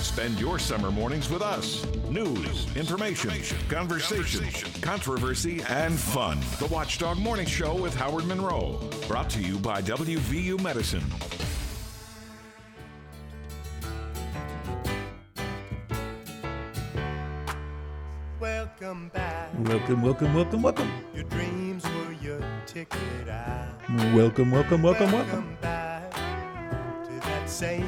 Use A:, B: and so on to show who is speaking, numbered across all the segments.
A: Spend your summer mornings with us. News, information, conversation, controversy, and fun. The Watchdog Morning Show with Howard Monroe. Brought to you by WVU Medicine.
B: Welcome back.
C: Welcome, welcome, welcome, welcome.
B: Your dreams were your ticket out.
C: Welcome, welcome, welcome, welcome.
B: back to that same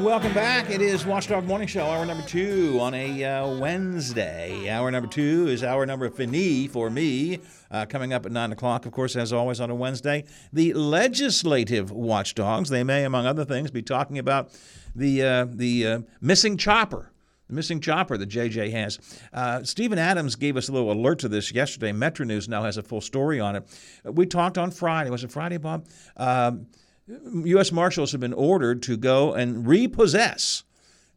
C: Welcome back. It is Watchdog Morning Show, hour number two on a uh, Wednesday. Hour number two is hour number fini for me. Uh, coming up at 9 o'clock, of course, as always on a Wednesday, the legislative watchdogs. They may, among other things, be talking about the, uh, the uh, missing chopper. The missing chopper that JJ has. Uh, Stephen Adams gave us a little alert to this yesterday. Metro News now has a full story on it. We talked on Friday. Was it Friday, Bob? Um, U.S. Marshals have been ordered to go and repossess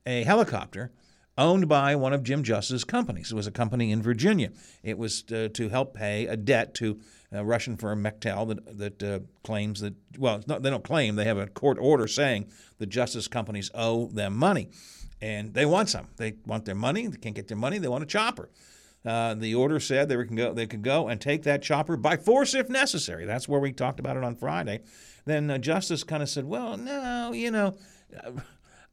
C: a helicopter owned by one of Jim Justice's companies. It was a company in Virginia. It was uh, to help pay a debt to a Russian firm Mechel that that uh, claims that well, not, they don't claim they have a court order saying the Justice companies owe them money, and they want some. They want their money. They can't get their money. They want a chopper. Uh, the order said they, were, can go, they could go and take that chopper by force if necessary. That's where we talked about it on Friday. Then uh, Justice kind of said, well, no, you know,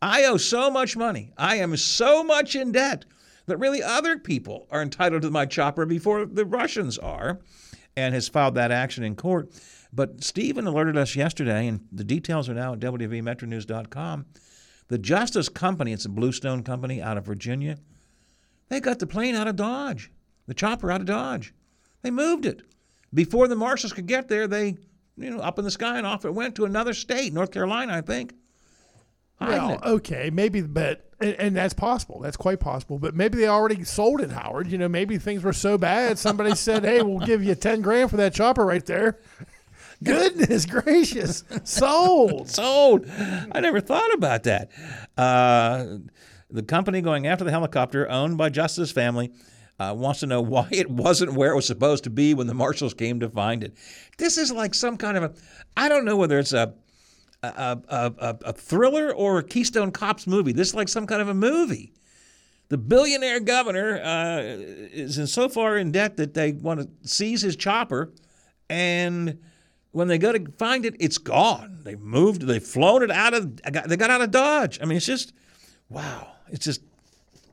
C: I owe so much money. I am so much in debt that really other people are entitled to my chopper before the Russians are, and has filed that action in court. But Stephen alerted us yesterday, and the details are now at WVMetronews.com. The Justice Company, it's a Bluestone company out of Virginia, they got the plane out of Dodge, the chopper out of Dodge. They moved it. Before the marshals could get there, they, you know, up in the sky and off it went to another state, North Carolina, I think.
D: Well, okay, maybe, but and, and that's possible. That's quite possible. But maybe they already sold it, Howard. You know, maybe things were so bad. Somebody said, "Hey, we'll give you ten grand for that chopper right there." Goodness gracious, sold.
C: sold. I never thought about that. Uh, the company going after the helicopter, owned by Justice family, uh, wants to know why it wasn't where it was supposed to be when the marshals came to find it. This is like some kind of a, I don't know whether it's a, a, a, a, a thriller or a Keystone Cops movie. This is like some kind of a movie. The billionaire governor uh, is in so far in debt that they want to seize his chopper, and when they go to find it, it's gone. They've moved. They've flown it out of. They got out of Dodge. I mean, it's just, wow. It's just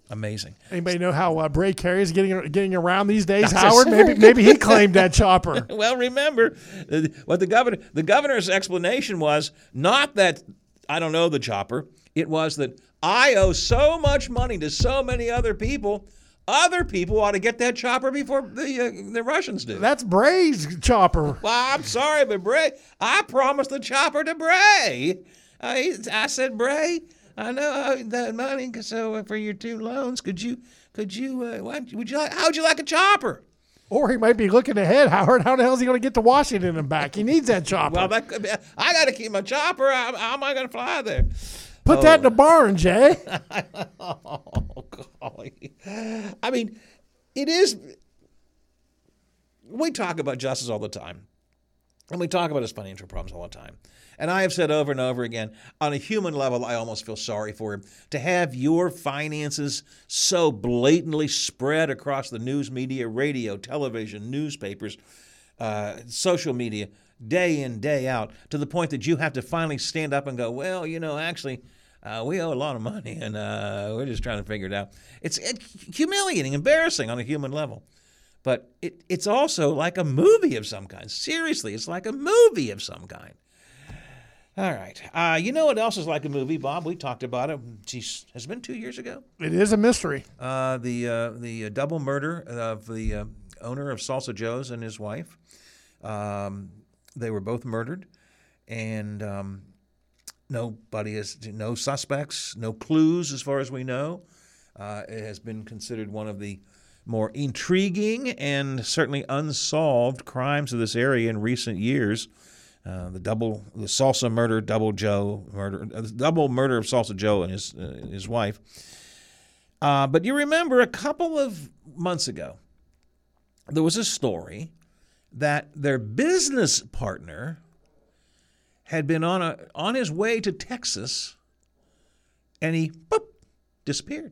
C: amazing.
D: Anybody know how uh, Bray Cary is getting getting around these days? Howard, maybe maybe he claimed that chopper.
C: Well, remember uh, what the governor. The governor's explanation was not that I don't know the chopper. It was that I owe so much money to so many other people. Other people ought to get that chopper before the uh, the Russians do.
D: That's Bray's chopper.
C: Well, I'm sorry, but Bray, I promised the chopper to Bray. I, I said, Bray, I know that money, so for your two loans, could you, could you, uh, why, would you like, how would you like a chopper?
D: Or he might be looking ahead, Howard. How the hell is he going to get to Washington and back? He needs that chopper.
C: Well, that could be, I got to keep my chopper. How, how am I going to fly there?
D: Put that in the barn, Jay.
C: Oh, golly. I mean, it is. We talk about justice all the time, and we talk about his financial problems all the time. And I have said over and over again, on a human level, I almost feel sorry for him to have your finances so blatantly spread across the news media, radio, television, newspapers, uh, social media, day in, day out, to the point that you have to finally stand up and go, well, you know, actually, uh, we owe a lot of money and uh, we're just trying to figure it out. It's, humiliating, embarrassing on a human level. But it, it's also like a movie of some kind. Seriously, it's like a movie of some kind. All right. Uh, you know what else is like a movie, Bob? We talked about it. Geez, has it been two years ago?
D: It is a mystery.
C: Uh, the uh, the uh, double murder of the uh, owner of Salsa Joe's and his wife. Um, they were both murdered, and um, nobody has no suspects, no clues as far as we know. Uh, it has been considered one of the more intriguing and certainly unsolved crimes of this area in recent years. Uh, the double, the Salsa murder, Double Joe murder, uh, the double murder of Salsa Joe and his uh, his wife. Uh, but you remember a couple of months ago, there was a story that their business partner had been on a on his way to Texas, and he boop, disappeared.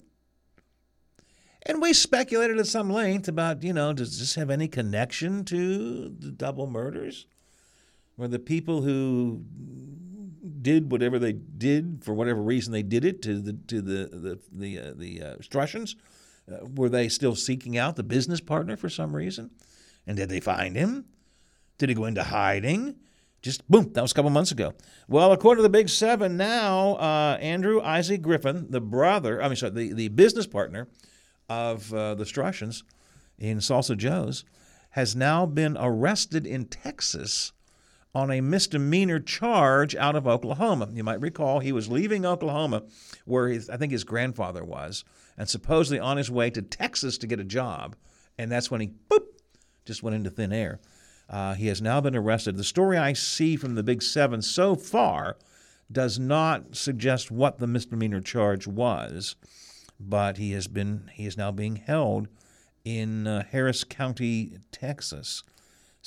C: And we speculated at some length about, you know, does this have any connection to the double murders? Were the people who did whatever they did for whatever reason they did it to the to the the the uh, the uh, Strussions, uh, were they still seeking out the business partner for some reason? And did they find him? Did he go into hiding? Just boom, that was a couple months ago. Well, according to the Big Seven, now uh, Andrew Isaac Griffin, the brother, I mean, sorry, the, the business partner of uh, the Strussions in Salsa Joe's, has now been arrested in Texas on a misdemeanor charge out of Oklahoma. You might recall he was leaving Oklahoma, where his, I think his grandfather was, and supposedly on his way to Texas to get a job. And that's when he, boop, just went into thin air. Uh, he has now been arrested. The story I see from the Big Seven so far does not suggest what the misdemeanor charge was, but he has been he is now being held in uh, Harris County, Texas.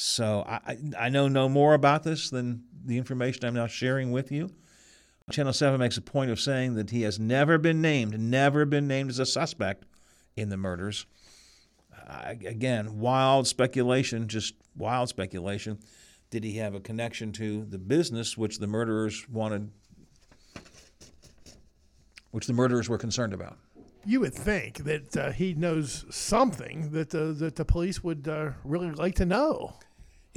C: So I, I know no more about this than the information I'm now sharing with you. Channel 7 makes a point of saying that he has never been named, never been named as a suspect in the murders again, wild speculation, just wild speculation. Did he have a connection to the business which the murderers wanted, which the murderers were concerned about?
D: You would think that uh, he knows something that the that the police would uh, really like to know.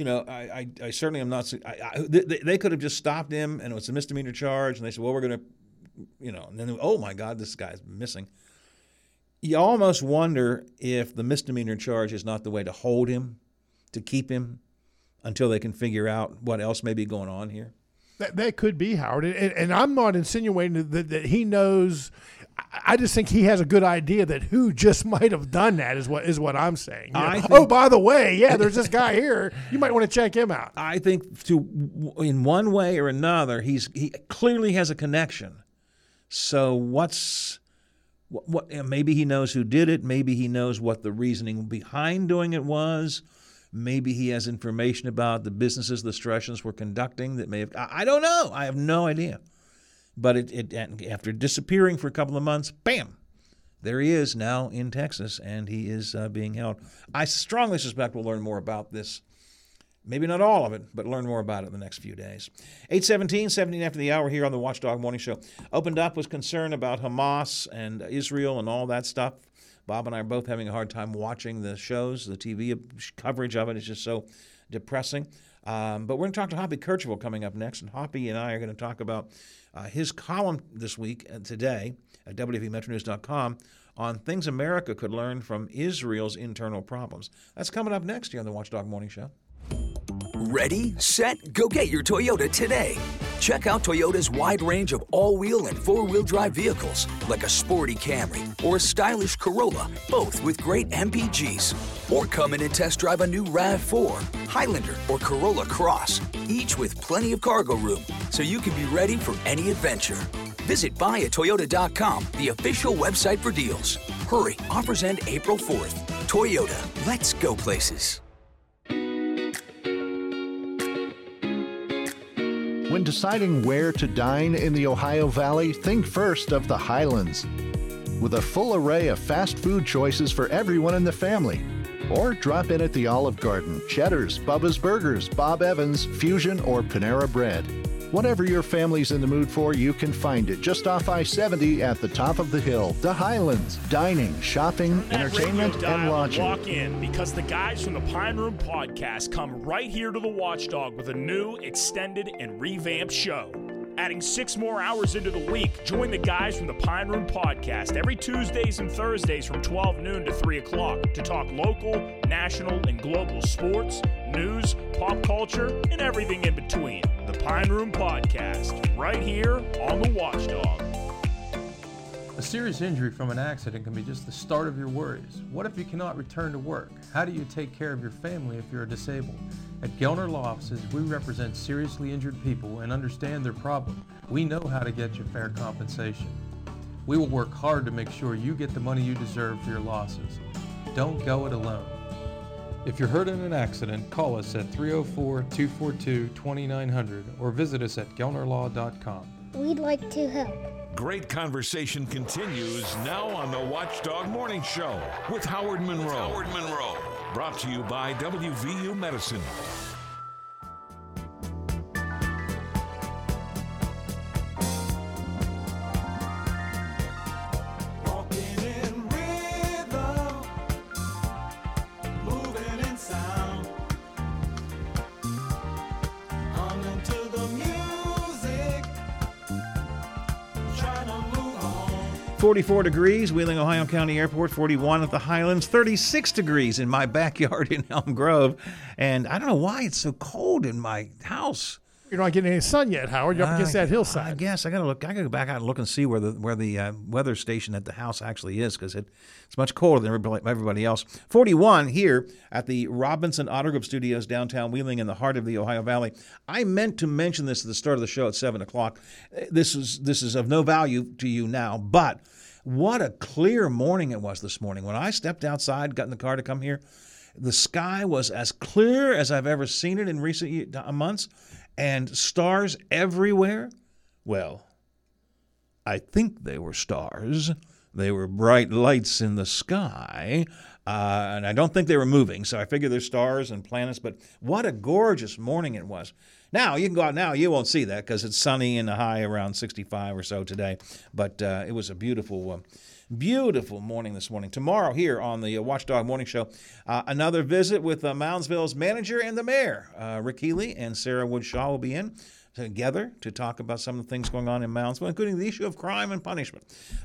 C: You know, I, I, I certainly am not. I, they, they could have just stopped him, and it was a misdemeanor charge, and they said, "Well, we're going to," you know, and then, oh my God, this guy's missing you almost wonder if the misdemeanor charge is not the way to hold him, to keep him until they can figure out what else may be going on here.
D: That, that could be Howard, and, and I'm not insinuating that, that he knows. I just think he has a good idea that who just might have done that is what is what I'm saying. You know, think, oh, by the way, yeah, there's this guy here. You might want to check him out.
C: I think to in one way or another, he's he clearly has a connection. So what's what, what, maybe he knows who did it. Maybe he knows what the reasoning behind doing it was. Maybe he has information about the businesses the Strussions were conducting that may have. I, I don't know. I have no idea. But it, it, after disappearing for a couple of months, bam, there he is now in Texas, and he is uh, being held. I strongly suspect we'll learn more about this Maybe not all of it, but learn more about it in the next few days. 817, 17 after the hour here on the Watchdog Morning Show. Opened up was concern about Hamas and Israel and all that stuff. Bob and I are both having a hard time watching the shows. The TV coverage of it is just so depressing. Um, but we're going to talk to Hoppy Kercheval coming up next, and Hoppy and I are going to talk about uh, his column this week, and today, at WVMetroNews.com on things America could learn from Israel's internal problems. That's coming up next here on the Watchdog Morning Show.
E: Ready, set, go get your Toyota today. Check out Toyota's wide range of all wheel and four wheel drive vehicles, like a sporty Camry or a stylish Corolla, both with great MPGs. Or come in and test drive a new RAV4, Highlander, or Corolla Cross, each with plenty of cargo room, so you can be ready for any adventure. Visit buyatoyota.com, the official website for deals. Hurry, offers end April 4th. Toyota, let's go places.
F: When deciding where to dine in the Ohio Valley, think first of the Highlands. With a full array of fast food choices for everyone in the family. Or drop in at the Olive Garden, Cheddar's, Bubba's Burgers, Bob Evans, Fusion, or Panera Bread. Whatever your family's in the mood for, you can find it just off I 70 at the top of the hill. The Highlands. Dining, shopping, entertainment, and lodging.
G: Walk in because the guys from the Pine Room Podcast come right here to the Watchdog with a new, extended, and revamped show. Adding six more hours into the week, join the guys from the Pine Room Podcast every Tuesdays and Thursdays from 12 noon to 3 o'clock to talk local, national, and global sports, news, pop culture, and everything in between. The Pine Room Podcast, right here on the Watchdog.
H: A serious injury from an accident can be just the start of your worries. What if you cannot return to work? How do you take care of your family if you're disabled? At Gelner Law Offices, we represent seriously injured people and understand their problem. We know how to get you fair compensation. We will work hard to make sure you get the money you deserve for your losses. Don't go it alone. If you're hurt in an accident, call us at 304 242 2900 or visit us at gelnerlaw.com.
I: We'd like to help.
A: Great conversation continues now on the Watchdog Morning Show with Howard Monroe. Howard Monroe. Brought to you by WVU Medicine.
C: 44 degrees, Wheeling, Ohio County Airport, 41 at the Highlands, 36 degrees in my backyard in Elm Grove. And I don't know why it's so cold in my house.
D: You're not getting any sun yet, Howard. You're up against that hillside.
C: I guess I gotta look. I gotta go back out and look and see where the where the uh, weather station at the house actually is because it, it's much colder than everybody, everybody else. Forty-one here at the Robinson Auto Group Studios downtown Wheeling in the heart of the Ohio Valley. I meant to mention this at the start of the show at seven o'clock. Uh, This is this is of no value to you now, but what a clear morning it was this morning when I stepped outside, got in the car to come here. The sky was as clear as I've ever seen it in recent uh, months, and stars everywhere. Well, I think they were stars. They were bright lights in the sky. Uh, and I don't think they were moving, so I figure they're stars and planets. But what a gorgeous morning it was. Now, you can go out now, you won't see that because it's sunny and high around 65 or so today. But uh, it was a beautiful, uh, beautiful morning this morning. Tomorrow, here on the uh, Watchdog Morning Show, uh, another visit with uh, Moundsville's manager and the mayor. Uh, Rick Healy and Sarah Woodshaw will be in together to talk about some of the things going on in Moundsville, including the issue of crime and punishment.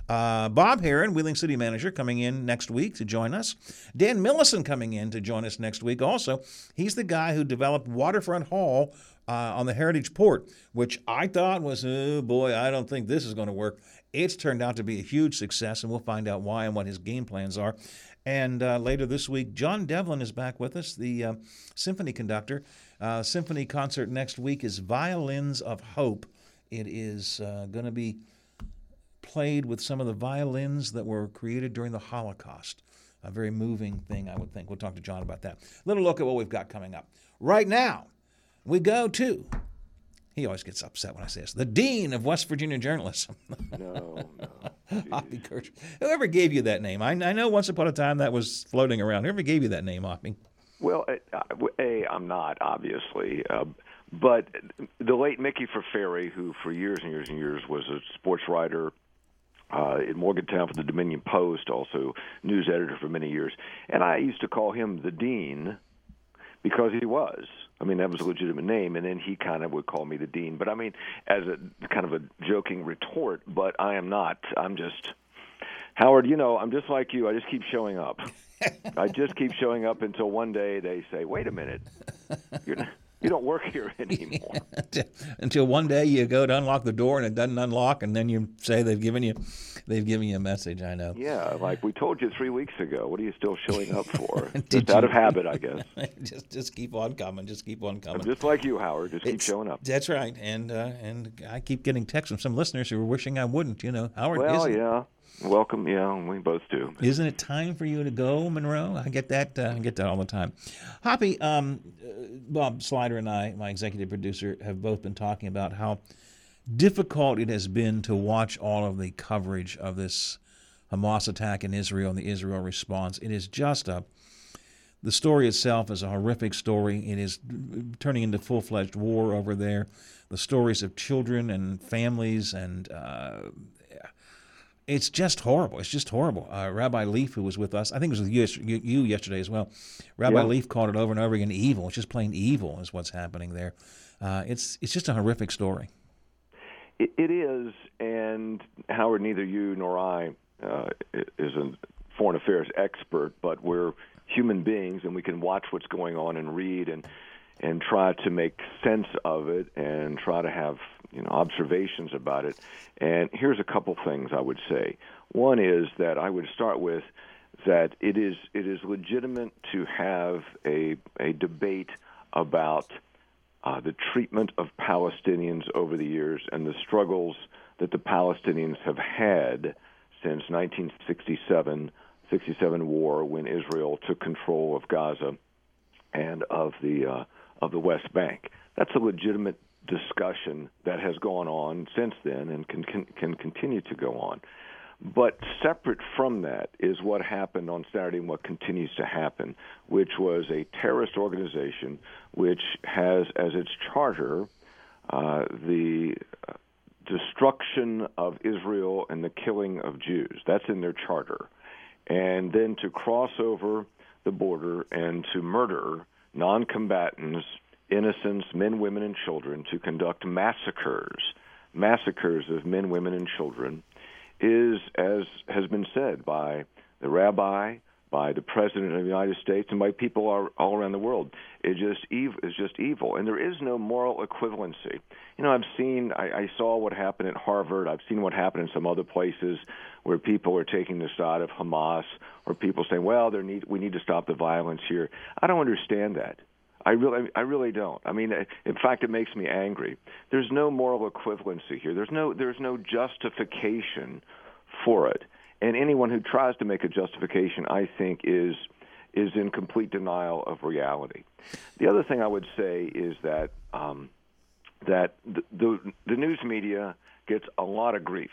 C: Uh, Bob Herron, Wheeling City Manager, coming in next week to join us. Dan Millison coming in to join us next week. Also, he's the guy who developed Waterfront Hall uh, on the Heritage Port, which I thought was, oh boy, I don't think this is going to work. It's turned out to be a huge success, and we'll find out why and what his game plans are. And uh, later this week, John Devlin is back with us, the uh, symphony conductor. Uh, symphony concert next week is Violins of Hope. It is uh, going to be played with some of the violins that were created during the Holocaust. A very moving thing, I would think. We'll talk to John about that. Little look at what we've got coming up. Right now, we go to. He always gets upset when I say this. The Dean of West Virginia Journalism.
J: No, no.
C: Hoppy Kirsch. Whoever gave you that name? I, I know once upon a time that was floating around. Whoever gave you that name, Hoppy?
J: Well, uh, a I'm not obviously, uh, but the late Mickey Furfari, who for years and years and years was a sports writer uh, in Morgantown for the Dominion Post, also news editor for many years, and I used to call him the dean because he was. I mean, that was a legitimate name, and then he kind of would call me the dean. But I mean, as a kind of a joking retort, but I am not. I'm just Howard. You know, I'm just like you. I just keep showing up. I just keep showing up until one day they say, "Wait a minute, you're not, you don't work here anymore."
C: Until one day you go to unlock the door and it doesn't unlock, and then you say they've given you, they've given you a message. I know.
J: yeah, like we told you three weeks ago. What are you still showing up for? Just out of habit, I guess.
C: just, just keep on coming. Just keep on coming.
J: Just like you, Howard. Just keep
C: It's-
J: showing up.
C: That's right, and uh, and I keep getting texts from some listeners who are wishing I wouldn't. You know, Howard.
J: Well,
C: isn't,
J: yeah. Welcome. Yeah, we both do.
C: Isn't it time for you to go, Monroe? I get that. Uh, I get that all the time. Hoppy, um, uh, Bob Slider and I, my executive producer, have both been talking about how difficult it has been to watch all of the coverage of this Hamas attack in Israel and the Israel response. It is just a the story itself is a horrific story. It is turning into full fledged war over there. The stories of children and families and uh, it's just horrible. It's just horrible. Uh, Rabbi Lief, who was with us, I think it was with you, you, yesterday as well. Rabbi
J: Yeah.
C: Lief called it over and over again evil. It's just plain evil is what's happening there. Uh, it's it's just a horrific story.
J: It, it is, and Howard, neither you nor I uh, is a foreign affairs expert, but we're human beings, and we can watch what's going on and read. And and try to make sense of it and try to have you know observations about it. And here's a couple things I would say. One is that I would start with that it is it is legitimate to have a a debate about uh, the treatment of Palestinians over the years and the struggles that the Palestinians have had since 1967 67 war when Israel took control of Gaza and of the uh, of the West Bank. That's a legitimate discussion that has gone on since then and can can, can continue to go on. But separate from that is what happened on Saturday and what continues to happen, which was a terrorist organization which has as its charter uh, the destruction of Israel and the killing of Jews. That's in their charter. And then to cross over the border and to murder non combatants, innocents, men, women, and children, to conduct massacres, massacres of men, women, and children, is, as has been said by the rabbi, by the president of the United States, and by people all, around the world, is just. Is just evil, and there is no moral equivalency. You know, I've seen, I, I saw what happened at Harvard. I've seen what happened in some other places where people are taking the side of Hamas, or people saying, "Well, there need we need to stop the violence here." I don't understand that. I really, I really don't. I mean, in fact, it makes me angry. There's no moral equivalency here. There's no, there's no justification for it. And anyone who tries to make a justification, I think, is is in complete denial of reality. The other thing I would say is that um, that the, the, the news media gets a lot of grief,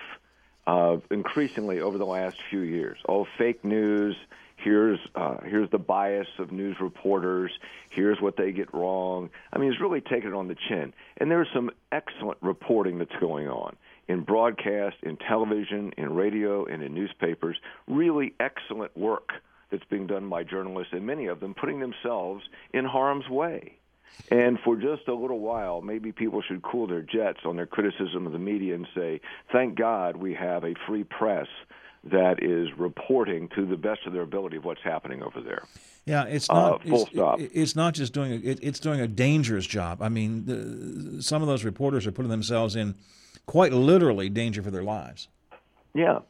J: uh, increasingly over the last few years. Oh, fake news here's uh, here's the bias of news reporters. Here's what they get wrong. I mean, it's really taken it on the chin. And there's some excellent reporting that's going on in broadcast, in television, in radio, and in newspapers. Really excellent work that's being done by journalists, and many of them putting themselves in harm's way. And for just a little while, maybe people should cool their jets on their criticism of the media and say, thank God we have a free press that is reporting to the best of their ability of what's happening over there.
C: Yeah, it's not.
J: Uh, full
C: it's,
J: stop.
C: it's not just doing. It, it's doing a dangerous job. I mean, the, some of those reporters are putting themselves in quite literally danger for their lives.
J: Yeah,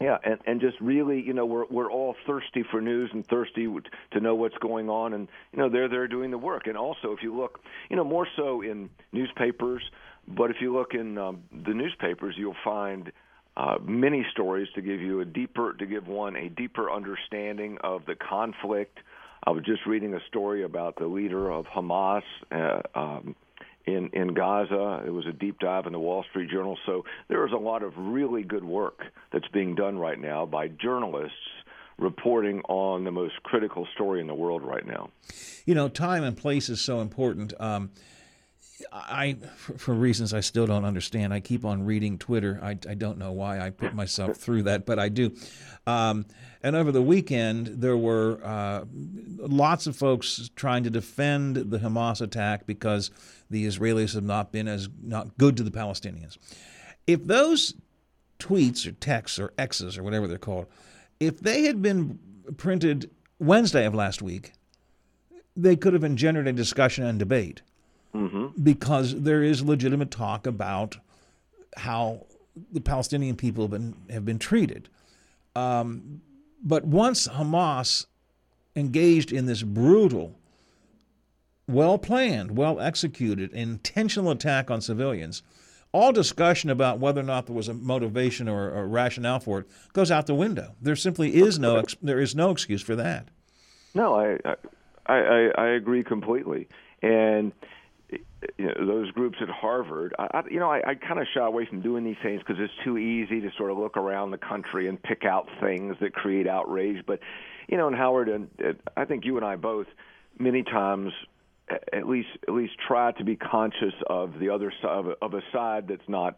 J: yeah, and and just really, you know, we're we're all thirsty for news and thirsty to know what's going on, and you know, they're they're doing the work. And also, if you look, you know, more so in newspapers, but if you look in um, the newspapers, you'll find uh, many stories to give you a deeper, to give one a deeper understanding of the conflict. I was just reading a story about the leader of Hamas uh, um, in in Gaza. It was a deep dive in the Wall Street Journal. So there is a lot of really good work that's being done right now by journalists reporting on the most critical story in the world right now.
C: You know, time and place is so important. Um, I, for reasons I still don't understand, I keep on reading Twitter. I, I don't know why I put myself through that, but I do. Um, and over the weekend, there were uh, lots of folks trying to defend the Hamas attack because the Israelis have not been as not good to the Palestinians. If those tweets or texts or X's or whatever they're called, if they had been printed Wednesday of last week, they could have engendered a discussion and debate
J: Mm-hmm.
C: because there is legitimate talk about how the Palestinian people have been have been treated. Um, but once Hamas engaged in this brutal, well planned, well executed, intentional attack on civilians, all discussion about whether or not there was a motivation or a rationale for it goes out the window. There simply is no ex- there is no excuse for that.
J: No, I I I, I agree completely, and you know, those groups at Harvard, I, you know, I, I kind of shy away from doing these things because it's too easy to sort of look around the country and pick out things that create outrage. But, you know, and Howard, and I think you and I both, many times, at least at least try to be conscious of the other side of a, of a side that's not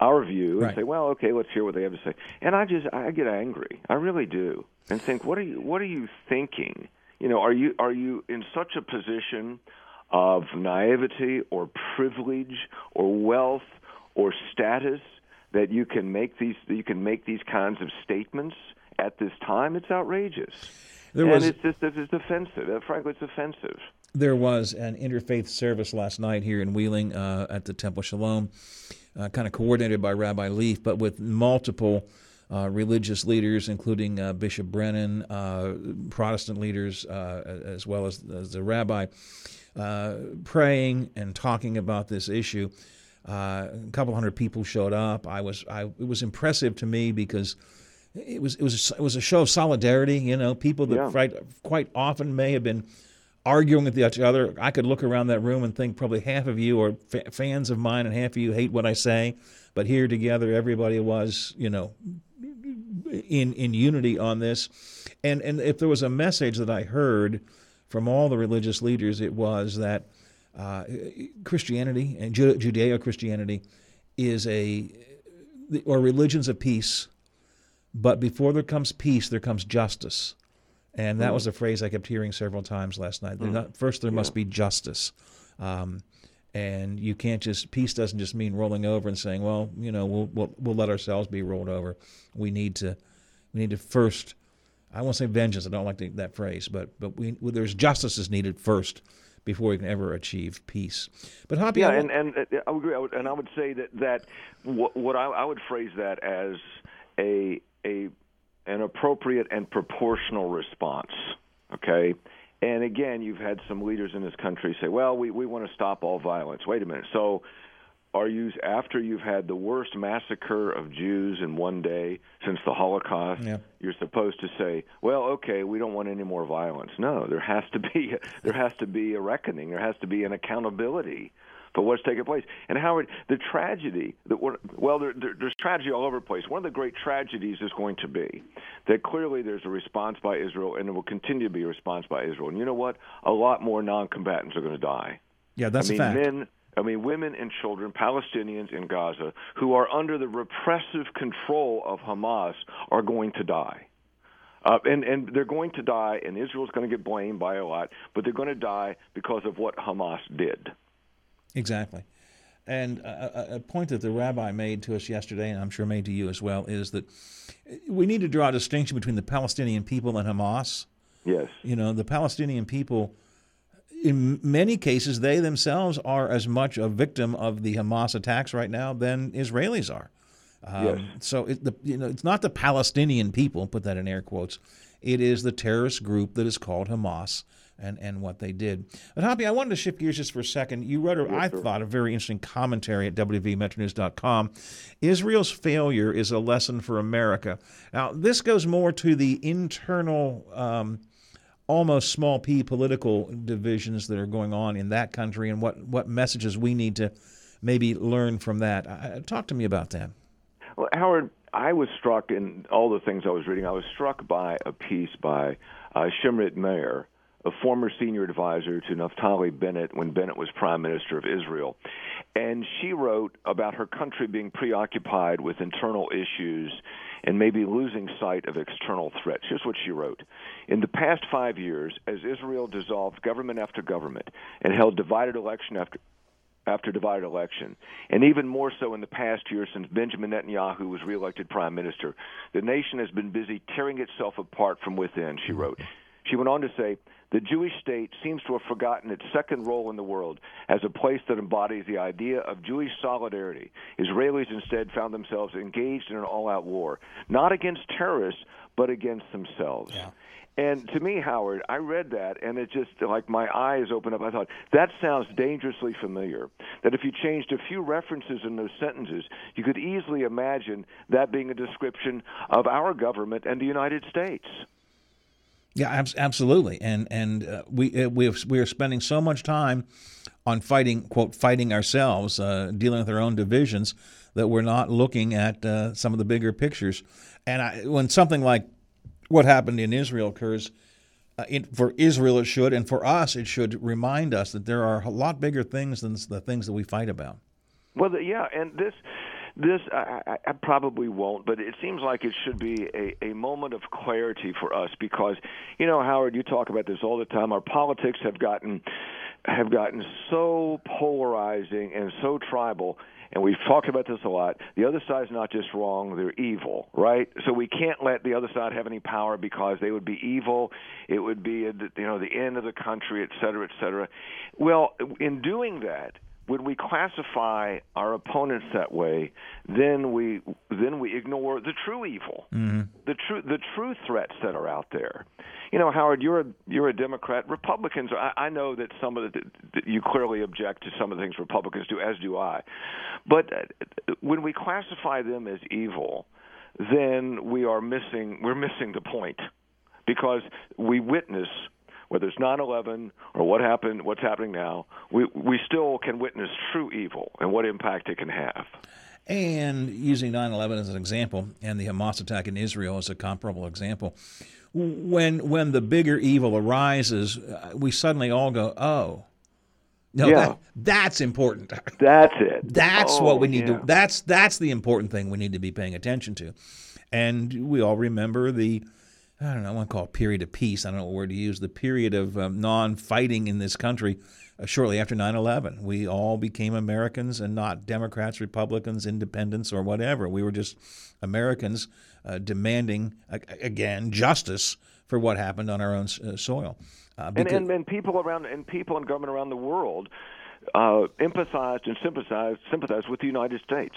J: our view
C: Right.
J: and say, well, okay, let's hear what they have to say. And I just I get angry, I really do, and think, what are you what are you thinking? You know, are you are you in such a position? Of naivety or privilege or wealth or status that you can make these you can make these kinds of statements at this time it's outrageous.
C: There
J: and
C: was-
J: it's just it's offensive. Uh, frankly it's offensive.
C: There was an interfaith service last night here in Wheeling uh, at the Temple Shalom, uh, kind of coordinated by Rabbi Lief, but with multiple uh, religious leaders, including uh, Bishop Brennan, uh, Protestant leaders, uh, as well as, as, the rabbi, Uh, praying and talking about this issue. Uh, a couple hundred people showed up. I was, I, it was impressive to me because it was, it was, it was a show of solidarity. You know, people that
J: Yeah.
C: quite, quite often may have been arguing with each other. I could look around that room and think probably half of you are fa- fans of mine and half of you hate what I say. But here together, everybody was, you know, in in unity on this. And and if there was a message that I heard from all the religious leaders, it was that uh, Christianity and Judeo Christianity is a or religions of peace, but before there comes peace, there comes justice. And that was a phrase I kept hearing several times last night. There not- First, there must be justice. Um, and you can't just peace doesn't just mean rolling over and saying, well, you know, we'll we'll, we'll let ourselves be rolled over. We need to we need to first. I won't say vengeance. I don't like the, that phrase, but but we well, there's justice is needed first before we can ever achieve peace. But Hoppy,
J: Yeah,
C: I
J: and and uh, I would agree. I would, and I would say that that what, what I, I would phrase that as a a an appropriate and proportional response. Okay. And again, you've had some leaders in this country say, "Well, we we want to stop all violence." Wait a minute. So, are you after you've had the worst massacre of Jews in one day since the Holocaust?
C: Yeah.
J: You're supposed to say, "Well, okay, we don't want any more violence." No, there has to be there has to be a reckoning. There has to be an accountability for what's taking place. And Howard, the tragedy that well, there, there, there's tragedy all over the place. One of the great tragedies is going to be that clearly there's a response by Israel, and there will continue to be a response by Israel. And you know what? A lot more non-combatants are going to die.
C: yeah, that's
J: I mean,
C: a fact.
J: men. I mean, women and children, Palestinians in Gaza, who are under the repressive control of Hamas, are going to die. Uh, and and they're going to die, and Israel's going to get blamed by a lot, but they're going to die because of what Hamas did.
C: Exactly. And a, a- a point that the rabbi made to us yesterday, and I'm sure made to you as well, is that we need to draw a distinction between the Palestinian people and Hamas.
J: Yes.
C: You know, the Palestinian people, in many cases, they themselves are as much a victim of the Hamas attacks right now than Israelis are. Um,
J: Yes.
C: So it, the, you know, it's not the Palestinian people, put that in air quotes. It is the terrorist group that is called Hamas and, and what they did. But Hoppy, I wanted to shift gears just for a second. You wrote, a, I thought, a very interesting commentary at WVMetroNews.com. Israel's failure is a lesson for America. Now, this goes more to the internal, um, almost small p political divisions that are going on in that country and what, what messages we need to maybe learn from that. Uh, talk to me about that.
J: Well, Howard, I was struck in all the things I was reading. I was struck by a piece by uh, Shimrit Meir, a former senior advisor to Naftali Bennett when Bennett was prime minister of Israel. And she wrote about her country being preoccupied with internal issues and maybe losing sight of external threats. Here's what she wrote In the past five years, as Israel dissolved government after government and held divided election after after divided election, and even more so in the past year since Benjamin Netanyahu was reelected prime minister, the nation has been busy tearing itself apart from within, she wrote. She went on to say, the Jewish state seems to have forgotten its second role in the world as a place that embodies the idea of Jewish solidarity. Israelis instead found themselves engaged in an all out war, not against terrorists, but against themselves. And to me, Howard, I read that and it just like my eyes opened up. I thought that sounds dangerously familiar. That if you changed a few references in those sentences, you could easily imagine that being a description of our government and the United States.
C: Yeah, abs- absolutely. And and uh, we uh, we have, we are spending so much time on fighting quote fighting ourselves, uh, dealing with our own divisions, that we're not looking at uh, some of the bigger pictures. And I, when something like what happened in Israel occurs, uh, it, for Israel it should, and for us it should remind us that there are a lot bigger things than the things that we fight about.
J: Well, yeah, and this, this I, I, probably won't, but it seems like it should be a, a moment of clarity for us because, you know, Howard, you talk about this all the time. Our politics have gotten have gotten so polarizing and so tribal, and we've talked about this a lot. The other side's not just wrong; they're evil, right? So we can't let the other side have any power because they would be evil. It would be, you know, the end of the country, et cetera, et cetera. Well, in doing that, when we classify our opponents that way, then we then we ignore the true evil, mm-hmm. the true the true threats that are out there. You know, Howard, you're a you're a Democrat. Republicans, I, I know that some of the that you clearly object to some of the things Republicans do, as do I. But uh, when we classify them as evil, then we are missing we're missing the point because we witness whether it's 9/11 or what happened, what's happening now, we we still can witness true evil and what impact it can have.
C: And using 9/11 as an example, and the Hamas attack in Israel as a comparable example, when when the bigger evil arises, uh, we suddenly all go, "Oh, no, yeah. that, that's important.
J: That's it.
C: That's
J: oh,
C: what we need
J: yeah.
C: to. That's that's the important thing we need to be paying attention to, and we all remember the I don't know, I want to call it period of peace. I don't know what word to use. The period of um, non-fighting in this country uh, shortly after 9/11. We all became Americans and not Democrats, Republicans, Independents, or whatever. We were just Americans uh, demanding uh, again justice for what happened on our own uh, soil.
J: Uh, and, and, and people around and people in government around the world uh, empathized and sympathized sympathized with the United States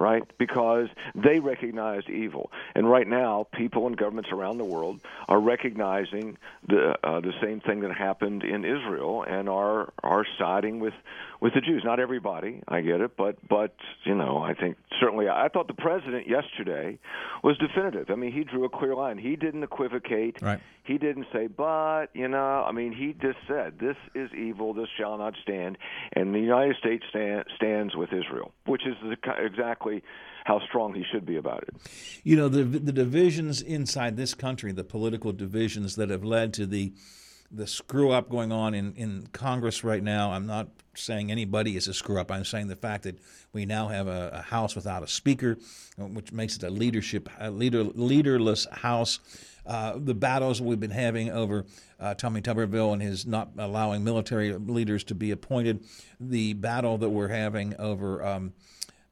J: right? Because they recognized evil, and right now, people and governments around the world are recognizing the uh, the same thing that happened in Israel, and are are siding with with the Jews. Not everybody, I get it, but but you know, I think certainly. I thought the president yesterday was definitive. I mean, he drew a clear line. He didn't equivocate.
C: Right.
J: He didn't say, but you know, I mean, he just said, "This is evil. This shall not stand," and the United States stand, stands with Israel, which is the, exactly how strong he should be about it.
C: You know, the the divisions inside this country, the political divisions that have led to the the screw up going on in, in Congress right now. I'm not saying anybody is a screw up. I'm saying the fact that we now have a, a House without a Speaker, which makes it a leadership a leader leaderless House. Uh, the battles we've been having over uh, Tommy Tuberville and his not allowing military leaders to be appointed, the battle that we're having over um,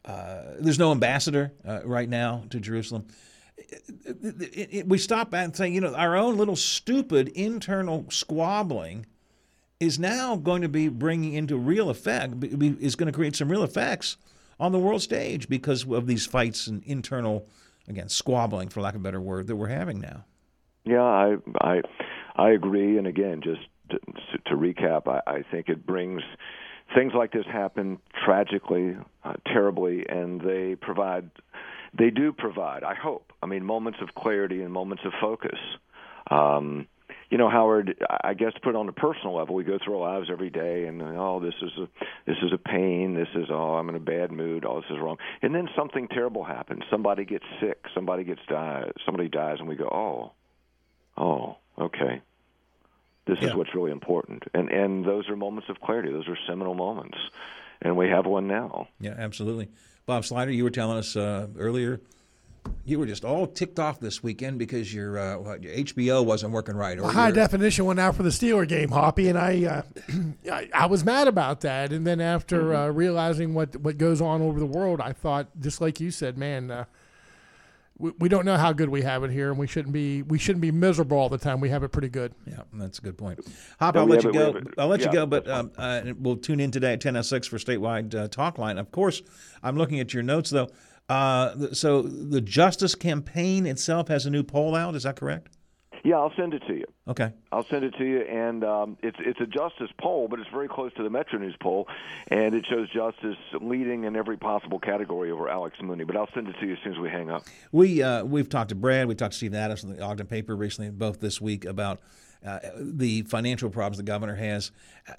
C: uh, there's no ambassador uh, right now to Jerusalem it, it, we stop and say, you know, our own little stupid internal squabbling is now going to be bringing into real effect, is going to create some real effects on the world stage because of these fights and internal, again, squabbling, for lack of a better word, that we're having now.
J: Yeah, I, I, I agree. And again, just to, to recap, I, I think it brings things like this happen tragically, uh, terribly, and they provide they do provide, I hope, I mean, moments of clarity and moments of focus. Um, you know, Howard, I guess to put it on a personal level, we go through our lives every day, and oh, this is a this is a pain. This is oh, I'm in a bad mood. Oh, this is wrong. And then something terrible happens. Somebody gets sick. Somebody gets died. Somebody dies, and we go, oh, oh, okay. This yeah. is what's really important. And and those are moments of clarity. Those are seminal moments, and we have one now.
C: Yeah, absolutely. Bob Slider, you were telling us uh, earlier you were just all ticked off this weekend because your, uh, your HBO wasn't working right.
D: Or high your... definition went out for the Steeler game, Hoppy, and I, uh, I, I, was mad about that. And then after mm-hmm. uh, realizing what what goes on over the world, I thought, just like you said, man, uh, we, we don't know how good we have it here, and we shouldn't be we shouldn't be miserable all the time. We have it pretty good.
C: Yeah, that's a good point. Hop, I'll let you go. I'll let yeah, you go, but um, uh, we'll tune in today at 10:06 for statewide uh, talk line. Of course, I'm looking at your notes though. Uh, so the Justice campaign itself has a new poll out. Is that correct?
J: Yeah, I'll send it to you.
C: Okay.
J: I'll send it to you, and um, it's it's a Justice poll, but it's very close to the Metro News poll, and it shows Justice leading in every possible category over Alex Mooney. But I'll send it to you as soon as we hang up.
C: We uh, we've talked to Brad, we talked to Steve Adams from the Ogden paper recently, both this week about. Uh, the financial problems the governor has,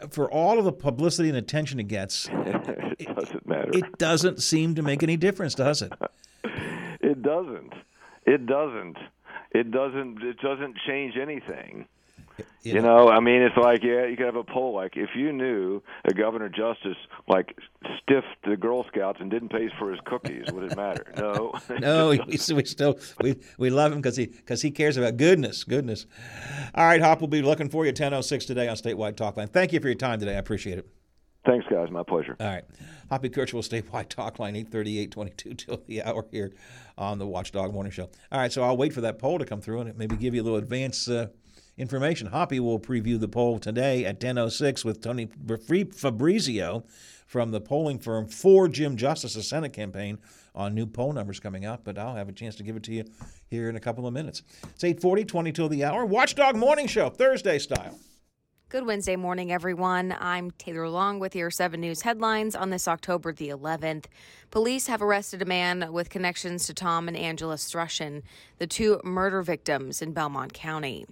C: for all of the publicity and attention it gets,
J: it doesn't matter.
C: It doesn't seem to make any difference, does it?
J: it doesn't. It doesn't it doesn't it doesn't change anything. You, you know, I mean, it's like yeah, you could have a poll. Like if you knew a governor justice like stiffed the Girl Scouts and didn't pay for his cookies, would it matter? No,
C: no, we, we, still we, we love him because he because he cares about goodness, goodness. All right, Hop, we'll be looking for you at ten oh six today on statewide talk line. Thank you for your time today. I appreciate it.
J: Thanks, guys. My pleasure.
C: All right. Hoppy Kercheval statewide talk line 838-22 till the hour here on the Watchdog Morning Show. All right, so I'll wait for that poll to come through and maybe give you a little advance uh, information. Hoppy will preview the poll today at 10.06 with Tony Fabrizio from the polling firm for Jim Justice's Senate campaign on new poll numbers coming out, but I'll have a chance to give it to you here in a couple of minutes. It's 840, 20 till the hour. Watchdog Morning Show, Thursday style.
I: Good Wednesday morning, everyone. I'm Taylor Long with your 7 News headlines on this October the 11th. Police have arrested a man with connections to Tom and Angela Strussion, the two murder victims in Belmont County.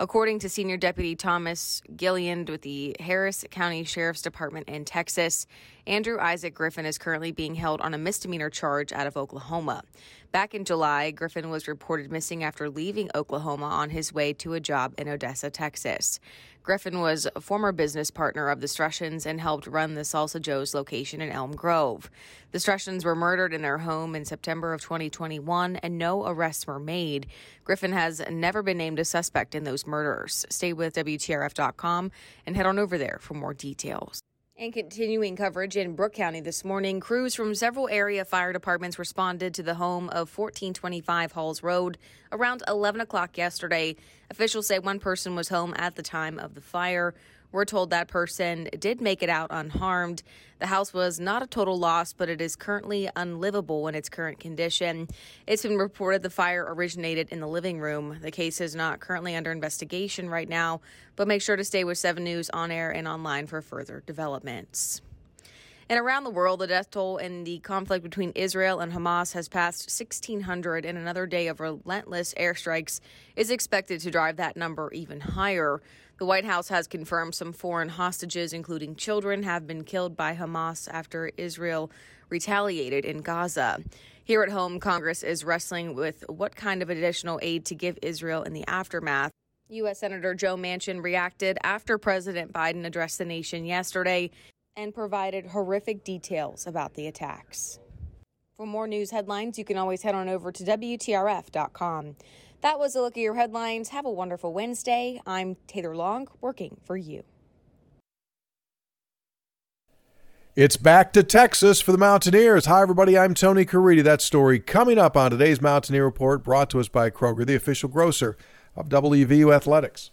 I: According to Senior Deputy Thomas Gilliand with the Harris County Sheriff's Department in Texas, Andrew Isaac Griffin is currently being held on a misdemeanor charge out of Oklahoma. Back in July, Griffin was reported missing after leaving Oklahoma on his way to a job in Odessa, Texas. Griffin was a former business partner of the Strussions and helped run the Salsa Joe's location in Elm Grove. The Strussions were murdered in their home in September of 2021 and no arrests were made. Griffin has never been named a suspect in those murders. Stay with WTRF.com and head on over there for more details. And continuing coverage in Brooke County this morning, crews from several area fire departments responded to the home of 1425 Halls Road around 11 o'clock yesterday. Officials say one person was home at the time of the fire. We're told that person did make it out unharmed. The house was not a total loss, but it is currently unlivable in its current condition. It's been reported the fire originated in the living room. The case is not currently under investigation right now, but make sure to stay with 7 News on air and online for further developments. And around the world, the death toll in the conflict between Israel and Hamas has passed 1,600, and another day of relentless airstrikes is expected to drive that number even higher. The White House has confirmed some foreign hostages, including children, have been killed by Hamas after Israel retaliated in Gaza. Here at home, Congress is wrestling with what kind of additional aid to give Israel in the aftermath. U.S. Senator Joe Manchin reacted after President Biden addressed the nation yesterday and provided horrific details about the attacks. For more news headlines, you can always head on over to WTRF.com. That was a look at your headlines. Have a wonderful Wednesday. I'm Taylor Long, working for you.
K: It's back to Texas for the Mountaineers. Hi, everybody. I'm Tony Caridi. That story coming up on today's Mountaineer Report, brought to us by Kroger, the official grocer of WVU Athletics.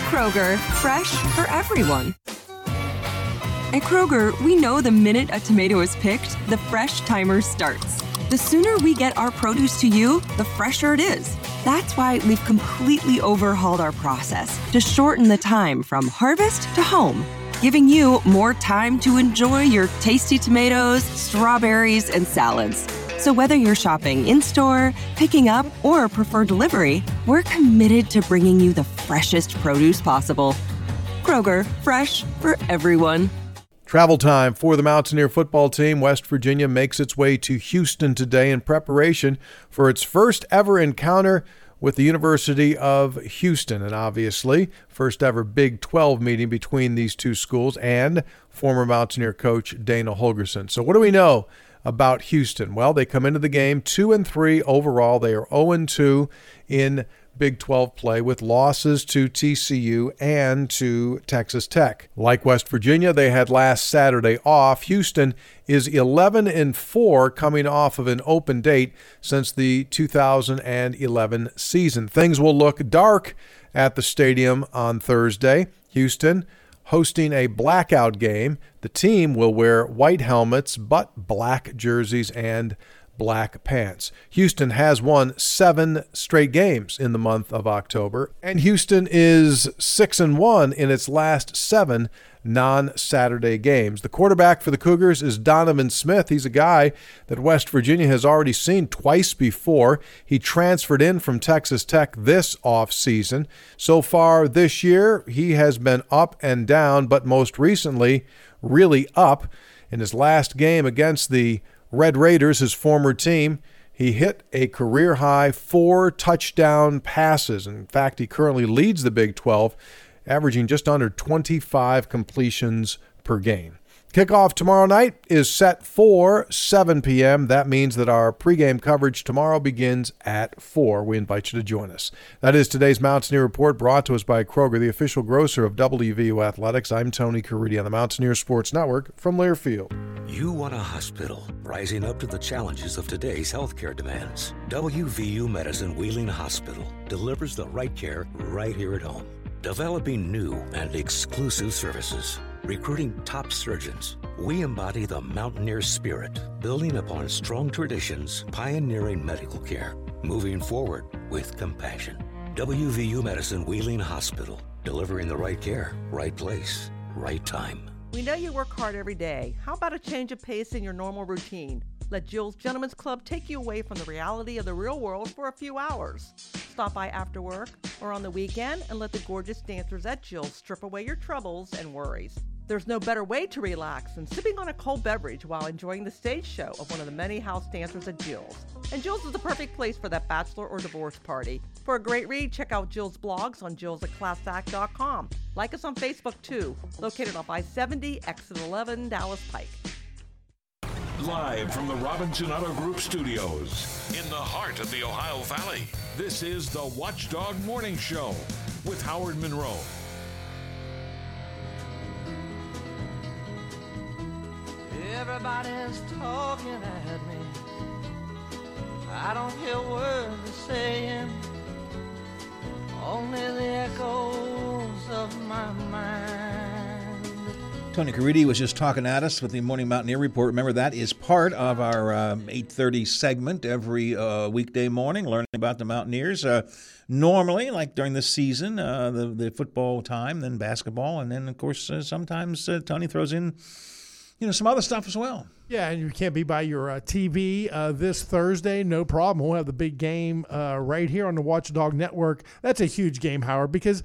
L: Kroger, fresh for everyone. At Kroger, we know the minute a tomato is picked, the fresh timer starts. The sooner we get our produce to you, the fresher it is. That's why we've completely overhauled our process to shorten the time from harvest to home, giving you more time to enjoy your tasty tomatoes, strawberries, and salads. So whether you're shopping in store, picking up, or prefer delivery, we're committed to bringing you the freshest produce possible. Kroger, fresh for everyone.
K: Travel time for the Mountaineer football team. West Virginia makes its way to Houston today in preparation for its first ever encounter with the University of Houston. And obviously, first ever Big 12 meeting between these two schools and former Mountaineer coach Dana Holgorsen. So, what do we know about Houston? Well, they come into the game 2 and 3 overall. They are 0 and 2 in Big 12 play with losses to TCU and to Texas Tech. Like West Virginia, they had last Saturday off. Houston is 11 and 4 coming off of an open date since the 2011 season. Things will look dark at the stadium on Thursday. Houston hosting a blackout game. The team will wear white helmets but black jerseys and black pants. Houston has won 7 straight games in the month of October and Houston is 6 and 1 in its last 7 non Saturday games. The quarterback for the Cougars is Donovan Smith. He's a guy that West Virginia has already seen twice before. He transferred in from Texas Tech this offseason. So far this year, he has been up and down, but most recently, really up. In his last game against the Red Raiders, his former team, he hit a career high four touchdown passes. In fact, he currently leads the Big 12, averaging just under 25 completions per game. Kickoff tomorrow night is set for 7 p.m. That means that our pregame coverage tomorrow begins at 4. We invite you to join us. That is today's Mountaineer Report brought to us by Kroger, the official grocer of WVU Athletics. I'm Tony Caridi on the Mountaineer Sports Network from Learfield.
M: You want a hospital rising up to the challenges of today's healthcare demands. WVU Medicine Wheeling Hospital delivers the right care right here at home, developing new and exclusive services recruiting top surgeons. We embody the mountaineer spirit, building upon strong traditions, pioneering medical care, moving forward with compassion. WVU Medicine Wheeling Hospital, delivering the right care, right place, right time.
N: We know you work hard every day. How about a change of pace in your normal routine? Let Jill's Gentlemen's Club take you away from the reality of the real world for a few hours. Stop by after work or on the weekend and let the gorgeous dancers at Jill's strip away your troubles and worries. There's no better way to relax than sipping on a cold beverage while enjoying the stage show of one of the many house dancers at Jill's. And Jill's is the perfect place for that bachelor or divorce party. For a great read, check out Jill's blogs on jillsatclassact.com. Like us on Facebook too, located off I-70, exit 11, Dallas Pike.
A: Live from the Robinson Auto Group studios in the heart of the Ohio Valley, this is the Watchdog Morning Show with Howard Monroe.
O: Everybody's talking at me. I don't hear words they're saying, only the echoes of my mind.
C: Tony Caridi was just talking at us with the Morning Mountaineer Report. Remember, that is part of our um, 8.30 segment every uh, weekday morning, learning about the Mountaineers. Uh, normally, like during the season, uh, the, the football time, then basketball, and then, of course, uh, sometimes uh, Tony throws in, you know, some other stuff as well.
D: Yeah, and you can't be by your uh, TV uh, this Thursday. No problem. We'll have the big game uh, right here on the Watchdog Network. That's a huge game, Howard, because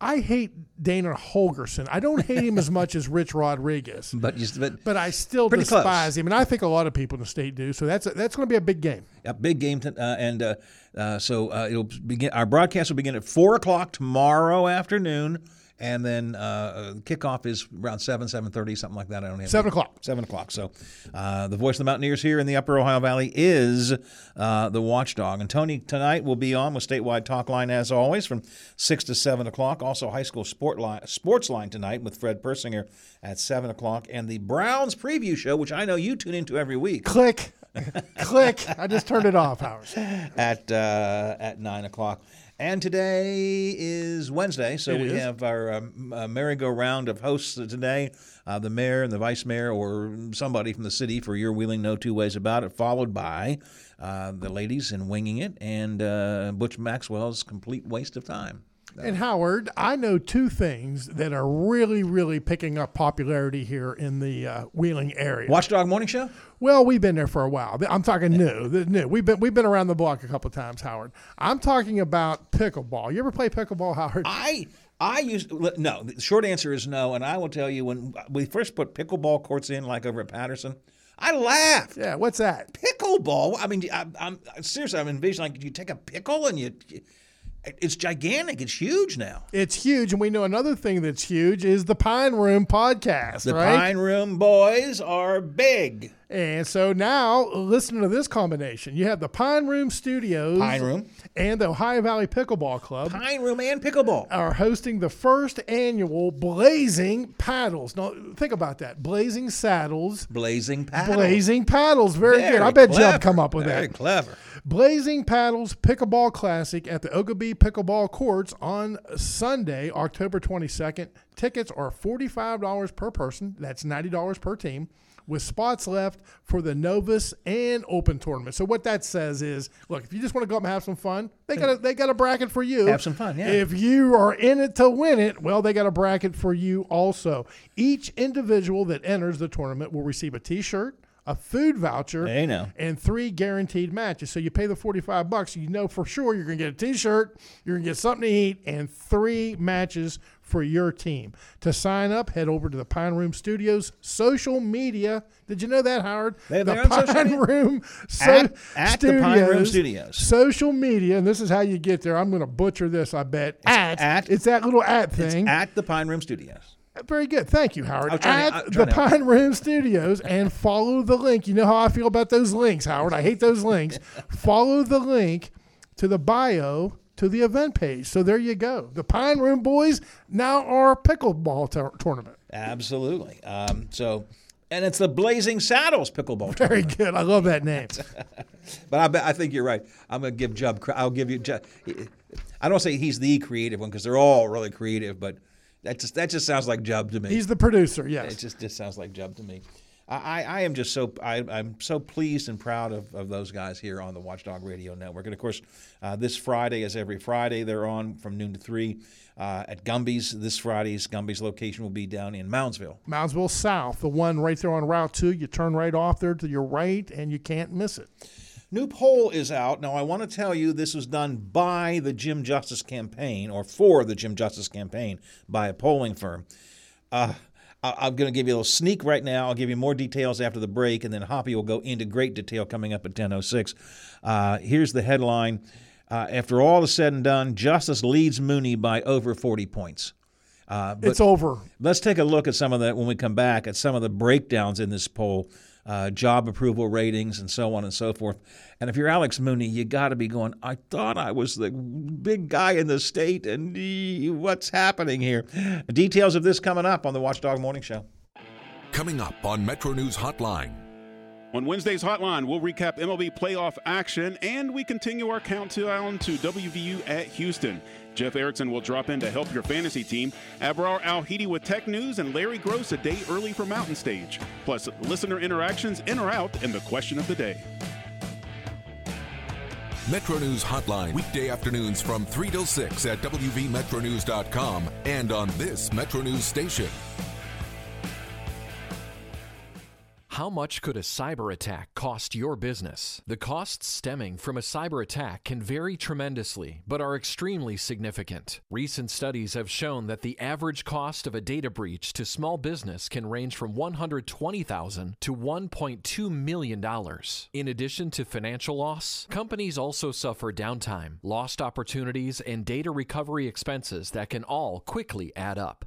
D: I hate Dana Holgorsen. I don't hate him as much as Rich Rodriguez,
C: But, you, but,
D: but I still
C: Pretty close.
D: despise him, and I think a lot of people in the state do. So that's a, that's going to be a big game.
C: a big game, to, uh, and uh, uh, so uh, it'll begin. Our broadcast will begin at four o'clock tomorrow afternoon, and then uh, kickoff is around seven, seven thirty, something like that. I don't have
D: Seven o'clock.
C: Seven o'clock. So, uh, the voice of the Mountaineers here in the Upper Ohio Valley is uh, the Watchdog, and Tony tonight will be on with statewide talk line as always from six to seven o'clock. Also, high school sport line, sports line tonight with Fred Persinger at seven o'clock, and the Browns preview show, which I know you tune into every week.
D: Click, click. I just turned it off, Howard.
C: at uh, at nine o'clock. And today is Wednesday, so
D: It
C: we
D: is.
C: have our um, uh, merry-go-round of hosts today. Uh, the mayor and the vice mayor, or somebody from the city for your wheeling, no two ways about it. Followed by uh, the ladies in winging it, and uh, Butch Maxwell's complete waste of time.
D: And Howard, I know two things that are really, really picking up popularity here in the uh, Wheeling area.
C: Watchdog Morning Show.
D: Well, we've been there for a while. I'm talking new. New. We've been we've been around the block a couple times, Howard. I'm talking about pickleball. You ever play pickleball, Howard?
C: I I used no. The short answer is no, and I will tell you when we first put pickleball courts in, like over at Patterson, I laughed.
D: Yeah, what's that?
C: Pickleball. I mean, I, I'm seriously. I'm envisioning like you take a pickle and you. It's gigantic. It's huge now.
D: It's huge, and we know another thing that's huge is the Pine Room podcast.
C: The
D: right?
C: Pine Room boys are big.
D: And so now, listen to this combination. You have the Pine Room Studios,
C: Pine Room.
D: and the Ohio Valley Pickleball Club.
C: Pine Room and pickleball
D: are hosting the first annual Blazing Paddles. Now, think about that: Blazing Saddles,
C: Blazing paddles.
D: Blazing Paddles. Very, good. I bet
C: clever.
D: Jeb come up with that.
C: Very
D: that.
C: clever.
D: Blazing Paddles Pickleball Classic at the Oglebay Pickleball Courts on Sunday, October 22nd. Tickets are $45 per person. That's $90 per team. With spots left for the Novus and Open tournament. So what that says is, look, if you just want to go up and have some fun, they got a, they got a bracket for you.
C: Have some fun, yeah.
D: If you are in it to win it, well, they got a bracket for you also. Each individual that enters the tournament will receive a T-shirt, a food voucher,
C: Hey, now.
D: and three guaranteed matches. So you pay the 45 bucks, you know for sure you're going to get a t-shirt, you're going to get something to eat and three matches for your team. To sign up, head over to the Pine Room Studios social media. Did you know that, Howard?
C: They-
D: the Pine? Room
C: At- at the Pine Room Studios.
D: Social media, and this is how you get there. I'm going to butcher this, I bet. at,
C: at-
D: it's that little at thing.
C: At the Pine Room Studios.
D: Very good. Thank you, Howard. At
C: to-
D: the. Pine Room Studios and follow the link. You know how I feel about those links, Howard. I hate those links. follow the link to the bio to the event page. So there you go. The Pine Room Boys now are pickleball tour- tournament.
C: Absolutely. Um, so, and it's the Blazing Saddles pickleball.
D: Very
C: tournament.
D: good. I love that name.
C: But I, bet, I think you're right. I'm going to give Jub. I'll give you. Jub, I don't say he's the creative one because they're all really creative, but that just that just sounds like Jub to me.
D: He's the producer. Yes.
C: It just just sounds like Jub to me. I, I I am just so I, I'm so pleased and proud of, of those guys here on the Watchdog Radio Network. And of course, uh, this Friday, as every Friday, they're on from noon to three uh, at Gumby's. This Friday's Gumby's location will be down in Moundsville.
D: Moundsville South, the one right there on Route 2. You turn right off there to your right, and you can't miss it.
C: New poll is out. Now, I want to tell you this was done by the Jim Justice campaign or for the Jim Justice campaign by a polling firm. Uh, I'm going to give you a little sneak right now. I'll give you more details after the break, and then Hoppy will go into great detail coming up at 10.06. Uh, here's the headline. Uh, after all is said and done, Justice leads Mooney by over 40 points. Uh, but
D: It's over.
C: Let's take a look at some of the, when we come back, at some of the breakdowns in this poll, uh, job approval ratings, and so on and so forth. And if you're Alex Mooney, you got to be going, I thought I was the big guy in the state, and what's happening here? Details of this coming up on the Watchdog Morning Show.
A: Coming up on Metro News Hotline.
P: On Wednesday's Hotline, we'll recap MLB playoff action and we continue our countdown to WVU at Houston. Jeff Erickson will drop in to help your fantasy team. Abrar Al-Heeti with tech news and Larry Gross a day early for Mountain Stage. Plus, listener interactions in or out and the question of the day.
A: Metro News Hotline, weekday afternoons from 3 till 6 at WVMetroNews.com and on this Metro News station.
Q: How much could a cyber attack cost your business? The costs stemming from a cyber attack can vary tremendously, but are extremely significant. Recent studies have shown that the average cost of a data breach to small business can range from 120,000 to $1.2 million. In addition to financial loss, companies also suffer downtime, lost opportunities, and data recovery expenses that can all quickly add up.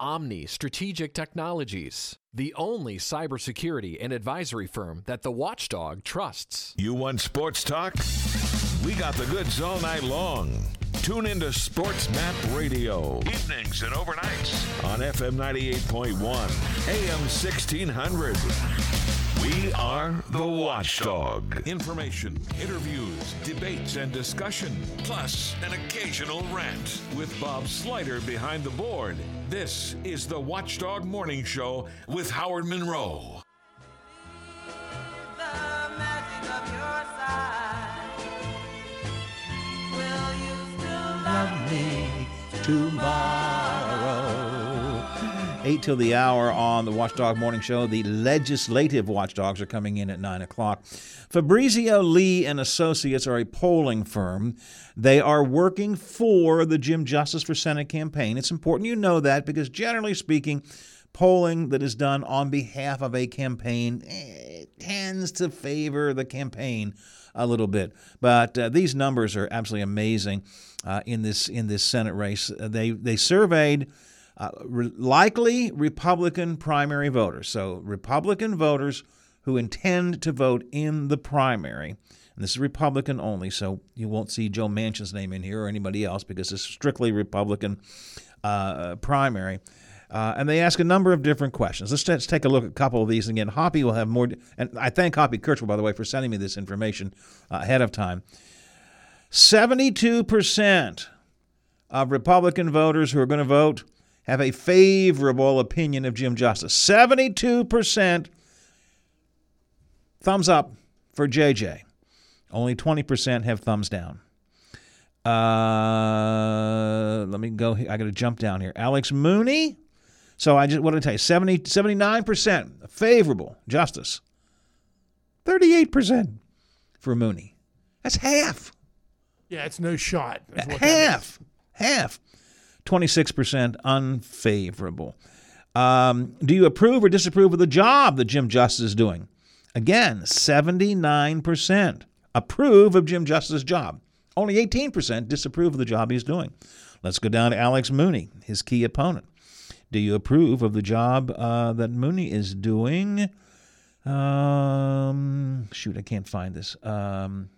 Q: Omni Strategic Technologies, the only cybersecurity and advisory firm that the watchdog trusts.
A: You want sports talk? We got the goods all night long. Tune into Sports Map Radio. Evenings and overnights. On FM 98.1, AM 1600. We are the Watchdog. Information, interviews, debates, and discussion. Plus, an occasional rant. With Bob Slider behind the board. This is the Watchdog Morning Show with Howard Monroe.
C: Love me tomorrow. Eight till the hour on the Watchdog Morning Show. The legislative watchdogs are coming in at nine o'clock. Fabrizio Lee and Associates are a polling firm. They are working for the Jim Justice for Senate campaign. It's important you know that because generally speaking, polling that is done on behalf of a campaign eh, tends to favor the campaign a little bit. But uh, these numbers are absolutely amazing uh, in this in this Senate race. They they surveyed uh, re- likely Republican primary voters, so Republican voters who intend to vote in the primary. And this is Republican only, so you won't see Joe Manchin's name in here or anybody else because it's strictly Republican uh, primary. Uh, and they ask a number of different questions. Let's, let's take a look at a couple of these. Again, Hoppy will have more. And I thank Hoppy Kercheval, by the way, for sending me this information uh, ahead of time. 72% of Republican voters who are going to vote have a favorable opinion of Jim Justice. 72% thumbs up for JJ. Only 20% have thumbs down. Uh, let me go. I got to jump down here. Alex Mooney. So I just what did I tell you? 70, 79% favorable justice. 38% for Mooney. That's half.
D: Yeah, it's no shot. is what that
C: Half. Half. 26% unfavorable. Um, do you approve or disapprove of the job that Jim Justice is doing? Again, 79% approve of Jim Justice's job. Only 18% disapprove of the job he's doing. Let's go down to Alex Mooney, his key opponent. Do you approve of the job uh, that Mooney is doing? Um, shoot, I can't find this. Um,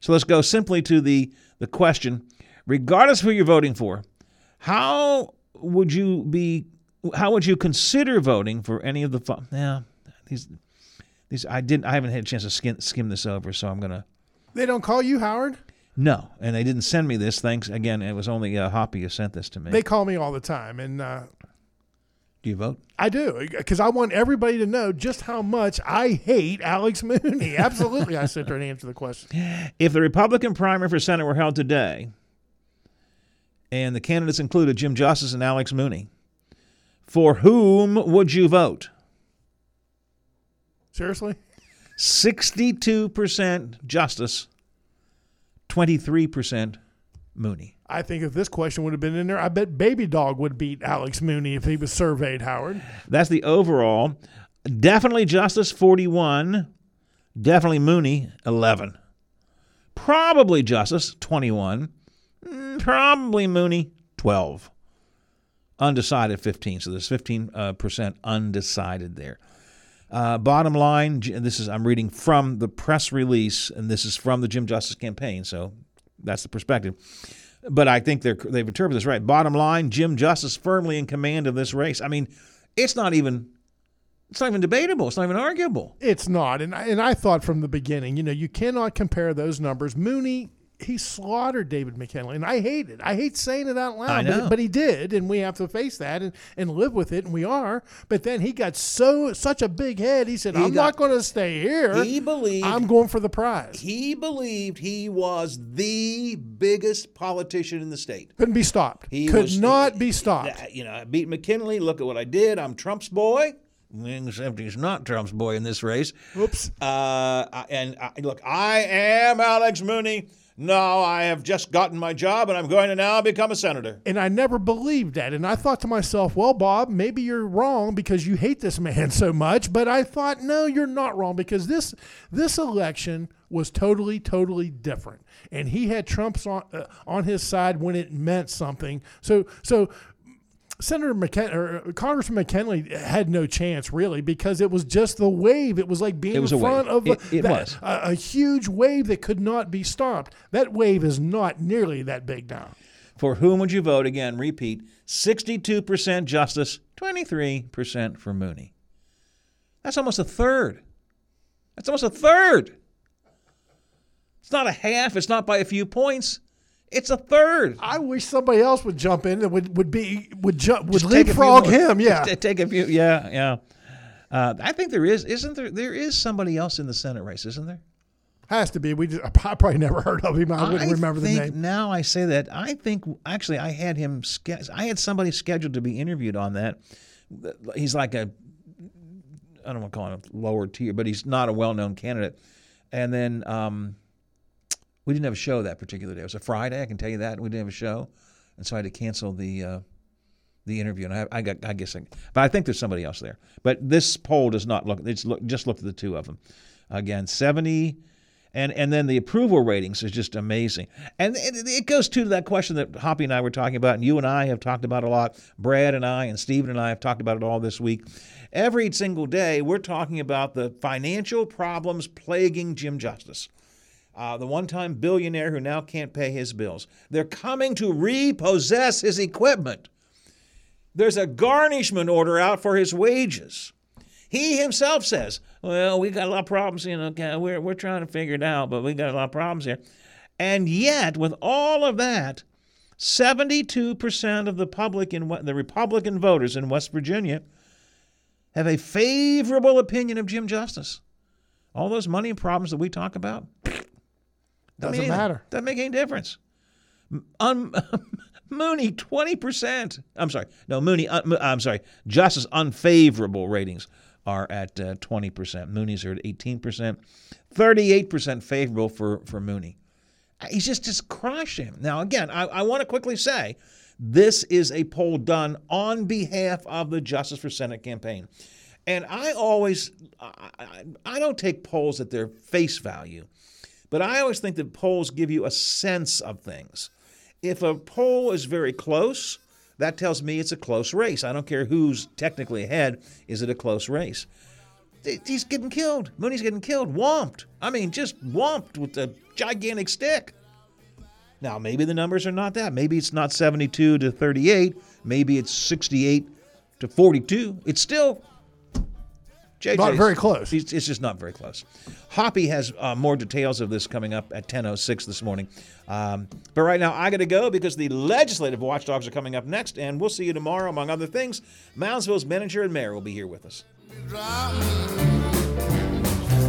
C: so let's go simply to the, the question regardless of who you're voting for, how would you be how would you consider voting for any of the fu- yeah these these I didn't I haven't had a chance to skim, skim this over so I'm gonna
D: They don't call you Howard.
C: no and they didn't send me this thanks again it was only uh, Hoppy who sent this to me
D: They call me all the time, and uh,
C: do you vote
D: I do because I want everybody to know just how much I hate Alex Mooney. Absolutely, I sit there and answer the question.
C: if the Republican primary for Senate were held today and the candidates included Jim Justice and Alex Mooney for whom would you vote
D: Seriously,
C: 62% Justice, 23% Mooney.
D: I think if this question would have been in there, I bet Baby Dog would beat Alex Mooney if he was surveyed. Howard.
C: That's the overall. Definitely Justice, 41. Definitely Mooney, 11. Probably Justice, 21. Probably Mooney, 12. Undecided, 15. So there's 15 uh, percent undecided there. Uh, bottom line, this is I'm reading from the press release, and this is from the Jim Justice campaign, so that's the perspective. But I think they're they've interpreted this right. Bottom line, Jim Justice firmly in command of this race. I mean, it's not even it's not even debatable. It's not even arguable.
D: It's not, and I, and I thought from the beginning, you know, you cannot compare those numbers. Mooney, he slaughtered David McKinley, and I hate it. I hate saying it out loud,
C: I
D: but-
C: know.
D: But, he did, and we have to face that and, and live with it, and we are. But then he got so such a big head. He said,
C: He
D: "I'm
C: got-
D: not going to stay here.
C: He believed
D: I'm going for the prize.
C: He believed he was the biggest politician in the state.
D: Couldn't be stopped.
C: He
D: Could
C: was-
D: not be stopped.
C: You know, I beat McKinley. Look at what I did. I'm Trump's boy. Except he's not Trump's boy in this race.
D: Oops.
C: Uh, and I, look, I am Alex Mooney. No, I have just gotten my job, and I'm going to now become a senator.
D: And I never believed that. And I thought to myself, well, Bob, maybe you're wrong because you hate this man so much. But I thought, no, you're not wrong because this this election was totally, totally different. And he had Trump's on uh, on his side when it meant something. So so. Senator McKin- or uh, Congressman McKinley had no chance really because it was just the wave. It was like being
C: was
D: in front
C: wave.
D: of
C: It-
D: a,
C: it
D: that- a, a huge wave that could not be stopped. That wave is not nearly that big now.
C: For whom would you vote? Again, repeat 62% Justice, 23% for Mooney. That's almost a third. That's almost a third. It's not a half, it's not by a few points. It's a third.
D: I wish somebody else would jump in and would would be would jump would
C: Just take a few
D: leapfrog him. Yeah,
C: just take a few. Yeah, yeah. Uh, I think there is, isn't there? There is somebody else in the Senate race, isn't there?
D: has to be. We just, I probably never heard of him. I wouldn't remember the name.
C: Now I say that. I think actually I had him. I had somebody scheduled to be interviewed on that. He's like a. I don't want to call him a lower tier, but he's not a well-known candidate. And then um, we didn't have a show that particular day. It was a Friday. I can tell you that we didn't have a show, and so I had to cancel the uh, the interview. And I, I got, I guess, I, but I think there's somebody else there. But this poll does not look. It's look, just look at the two of them. Again, seventy and and then the approval ratings is just amazing. And it, it goes to that question that Hoppy and I were talking about, and you and I have talked about a lot. Brad and I and Stephen and I have talked about it all this week. Every single day, we're talking about the financial problems plaguing Jim Justice. Uh, the one-time billionaire who now can't pay his bills. They're coming to repossess his equipment. There's a garnishment order out for his wages. He himself says, Well, we got a lot of problems, you know, we're, we're trying to figure it out, but we got a lot of problems here. And yet, with all of that, 72% of the public in the Republican voters in West Virginia have a favorable opinion of Jim Justice. All those money problems that we talk about
D: Doesn't matter.
C: Doesn't make any difference. Um, Mooney, 20%. I'm sorry. No, Mooney, uh, I'm sorry. Justice unfavorable ratings are at uh, 20%. Mooney's are at 18%. 38% favorable for, for Mooney. He's just, just crushed him. Now, again, I, I want to quickly say this is a poll done on behalf of the Justice for Senate campaign. And I always, I, I don't take polls at their face value, but I always think that polls give you a sense of things. If a poll is very close, that tells me it's a close race. I don't care who's technically ahead. Is it a close race? He's getting killed. Mooney's getting killed. Whomped. I mean, just whomped with a gigantic stick. Now, maybe the numbers are not that. Maybe it's not 72 to 38. Maybe it's 68 to 42. It's still
D: JJ's, not very close.
C: It's, it's, just not very close. Hoppy has uh, more details of this coming up at 10:06 this morning. Um, but right now, I got to go because the legislative watchdogs are coming up next, and we'll see you tomorrow. Among other things, Moundsville's manager and mayor will be here with us.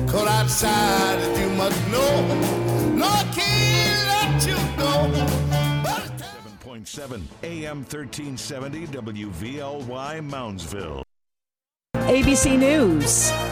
R: Cause outside, you must know, no, let you go.
A: 7.7 AM 1370 WVLY Moundsville.
S: ABC News.